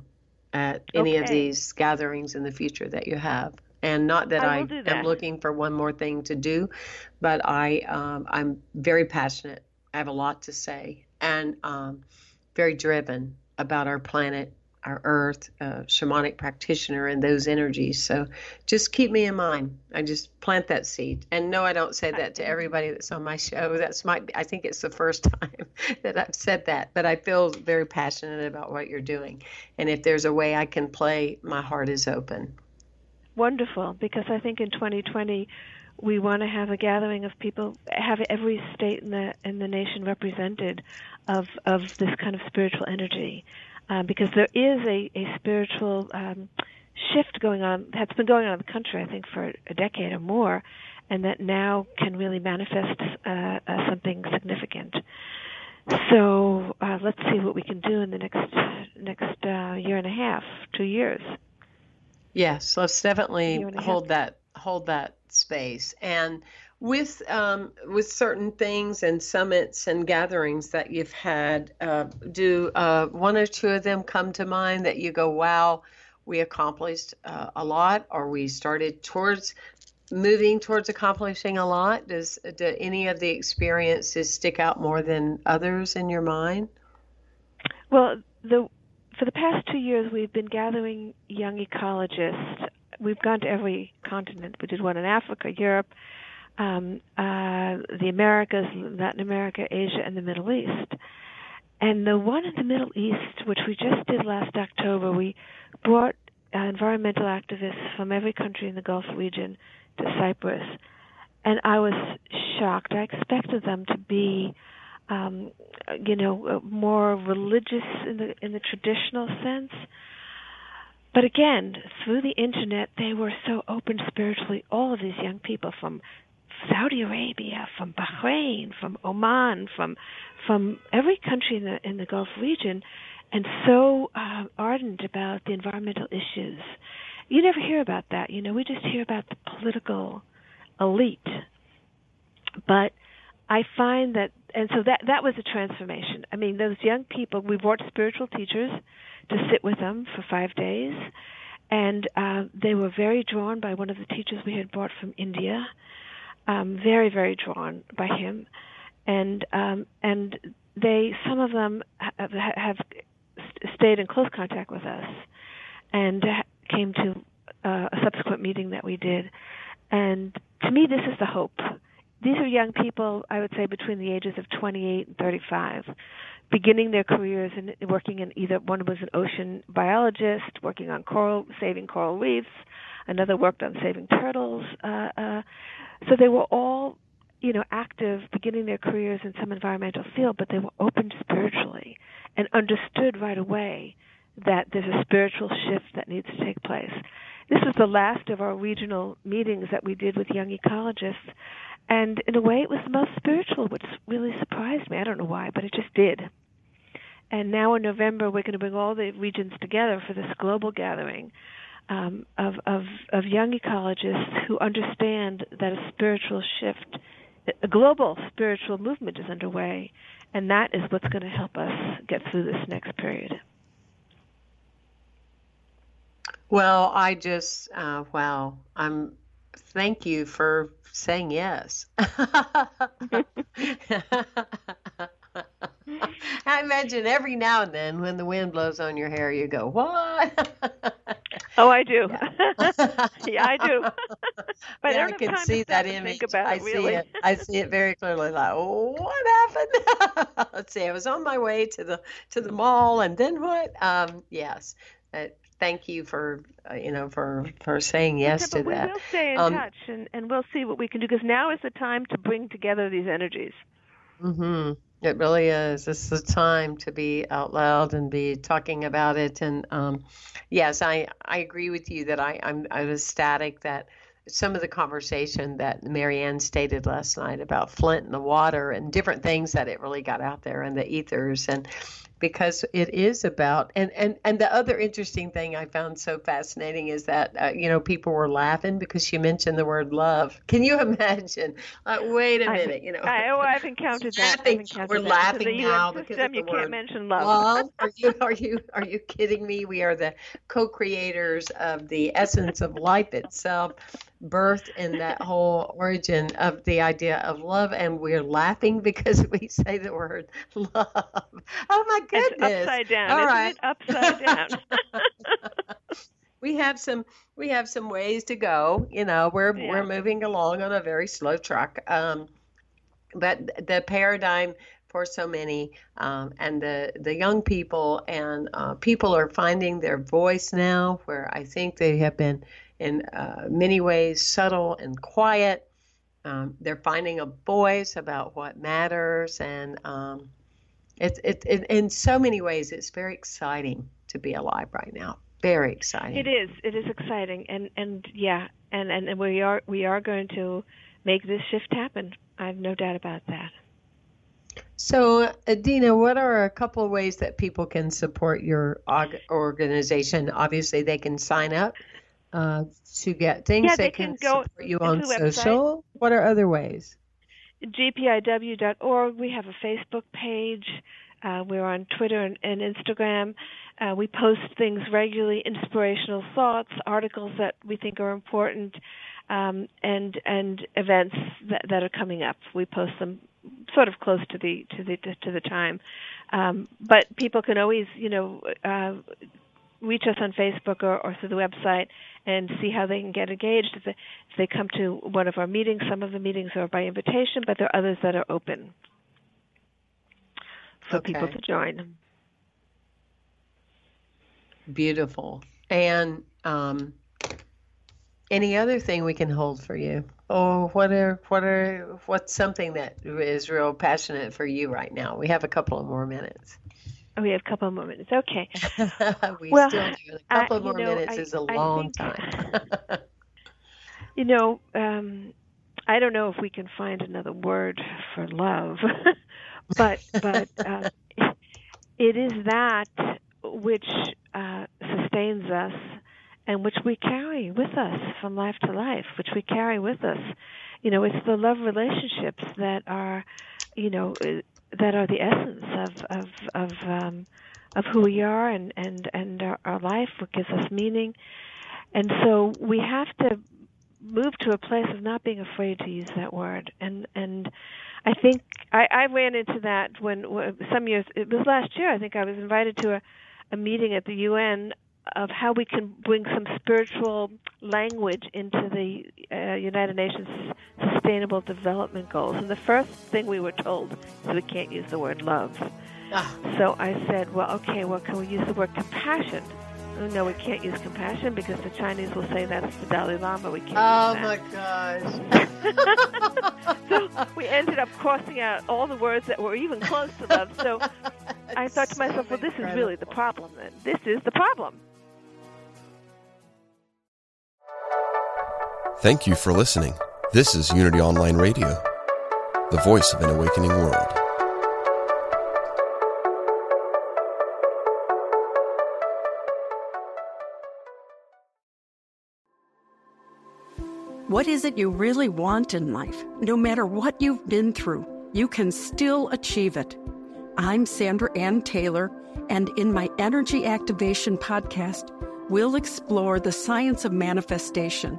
at any of these gatherings in the future that you have. And not that I I, do am looking for one more thing to do, but I um, I'm very passionate I have a lot to say, and um, very driven about our planet, our Earth, uh, shamanic practitioner, and those energies. So just keep me in mind. I just plant that seed. And no, I don't say that to everybody that's on my show. That's my. I think it's the first time that I've said that, but I feel very passionate about what you're doing. And if there's a way I can play, my heart is open. Wonderful, because I think in 2020 we want to have a gathering of people, have every state in the in the nation represented, of of this kind of spiritual energy, uh, because there is a a spiritual um, shift going on that's been going on in the country, I think, for a decade or more, and that now can really manifest uh, uh, something significant. So uh, let's see what we can do in the next next uh, year and a half, two years. Yes, let's definitely hold that hold that space and with um, with certain things and summits and gatherings that you've had, uh, do uh, one or two of them come to mind that you go, "Wow, we accomplished uh, a lot," or we started towards moving towards accomplishing a lot? Does do any of the experiences stick out more than others in your mind? Well, the for the past two years, we've been gathering young ecologists. We've gone to every continent. We did one in Africa, Europe, um, uh, the Americas, Latin America, Asia, and the Middle East. And the one in the Middle East, which we just did last October, we brought uh, environmental activists from every country in the Gulf region to Cyprus. And I was shocked. I expected them to be, um, you know, more religious in the in the traditional sense. But again, through the internet, they were so open spiritually. All of these young people from Saudi Arabia, from Bahrain, from Oman, from from every country in the in the Gulf region, and so uh, ardent about the environmental issues. You never hear about that. You know, we just hear about the political elite. But I find that, and so that that was a transformation. I mean, those young people. We brought spiritual teachers to sit with them for five days, and uh, they were very drawn by one of the teachers we had brought from India um, very very drawn by him, and um, and they some of them have, have stayed in close contact with us, and came to uh, a subsequent meeting that we did, and to me this is the hope. These are young people, I would say, between the ages of 28 and 35, beginning their careers and working in either one was an ocean biologist, working on coral, saving coral reefs, another worked on saving turtles. Uh, uh, so they were all, you know, active, beginning their careers in some environmental field, but they were open spiritually and understood right away that there's a spiritual shift that needs to take place. This was the last of our regional meetings that we did with young ecologists, and in a way, it was the most spiritual, which really surprised me. I don't know why, but it just did. And now in November, we're going to bring all the regions together for this global gathering um, of, of, of young ecologists who understand that a spiritual shift, a global spiritual movement is underway, and that is what's going to help us get through this next period. Well, I just, uh, wow, I'm, thank you for saying yes. I imagine every now and then when the wind blows on your hair, you go, What? Oh, I do. Yeah, yeah I do. but yeah, I, I can see that image. I it, really. see it. I see it very clearly. Like, oh, what happened? Let's see. I was on my way to the to the mall, and then what? Um, yes. Uh, thank you for uh, you know for for saying yes to that. We will stay in um, touch, and and we'll see what we can do because now is the time to bring together these energies. Mm-hmm. It really is. Is the time to be out loud and be talking about it. And um, yes, I, I agree with you that I, I'm I was ecstatic that some of the conversation that Marianne stated last night about Flint and the water and different things that it really got out there and the ethers and because it is about and and and the other interesting thing I found so fascinating is that uh, you know people were laughing because you mentioned the word love. Can you imagine? Uh, wait a minute, I, you know. I, oh, I've encountered that. I've encountered We're that. laughing the now because system, of the you word can't mention love. love. Are you are you are you kidding me? We are the co-creators of the essence of life itself, birthed in that whole origin of the idea of love, and we're laughing because we say the word love. Oh my goodness! It's upside down. All it upside down? we have some we have some ways to go. You know, we're Yeah. we're moving along on a very slow track. Um, but the paradigm for so many um, and the the young people and uh, people are finding their voice now where i think they have been in uh, many ways subtle and quiet um, they're finding a voice about what matters and um, it's it, it, in so many ways it's very exciting to be alive right now very exciting It is. It is exciting, and and yeah, and and and we are we are going to make this shift happen. I have no doubt about that. So, Adina, what are a couple of ways that people can support your organization? Obviously, they can sign up uh, to get things. Yeah, they can go support you on website. social. What are other ways? gpiw.org. We have a Facebook page. Uh, we're on Twitter and, and Instagram. Uh, we post things regularly, inspirational thoughts, articles that we think are important, um, and and events that, that are coming up. We post them sort of close to the to the to the time, um, but people can always you know uh, reach us on Facebook or, or through the website and see how they can get engaged. If they, come to one of our meetings, some of the meetings are by invitation, but there are others that are open for people to join. Beautiful. And um, any other thing we can hold for you? Oh, what are what are what's something that is real passionate for you right now? We have a couple of more minutes. Oh, we have a couple of more minutes. Okay. we Well, still do. A I- couple of you more know, minutes I- is a I long think- time. You know, um, I don't know if we can find another word for love, but but uh, it is that which uh, sustains us and which we carry with us from life to life, which we carry with us. You know, it's the love relationships that are, you know, that are the essence of of of um, of who we are and and and our, our life, what gives us meaning. And so we have to move to a place of not being afraid to use that word. And and I think I, I ran into that when, when some years it was last year. I think I was invited to a, a meeting at the UN of how we can bring some spiritual language into the uh, United Nations Sustainable Development Goals. And the first thing we were told is we can't use the word love. Ah. So I said, well, okay, well, can we use the word compassion? Oh, no, we can't use compassion because the Chinese will say that's the Dalai Lama. We can't oh my gosh. so we ended up crossing out all the words that were even close to love. So I thought to myself, well, this is really the problem. Then this is the problem. Thank you for listening. This is Unity Online Radio, the voice of an awakening world. What is it you really want in life? No matter what you've been through, you can still achieve it. I'm Sandra Ann Taylor, and in my Energy Activation podcast, we'll explore the science of manifestation,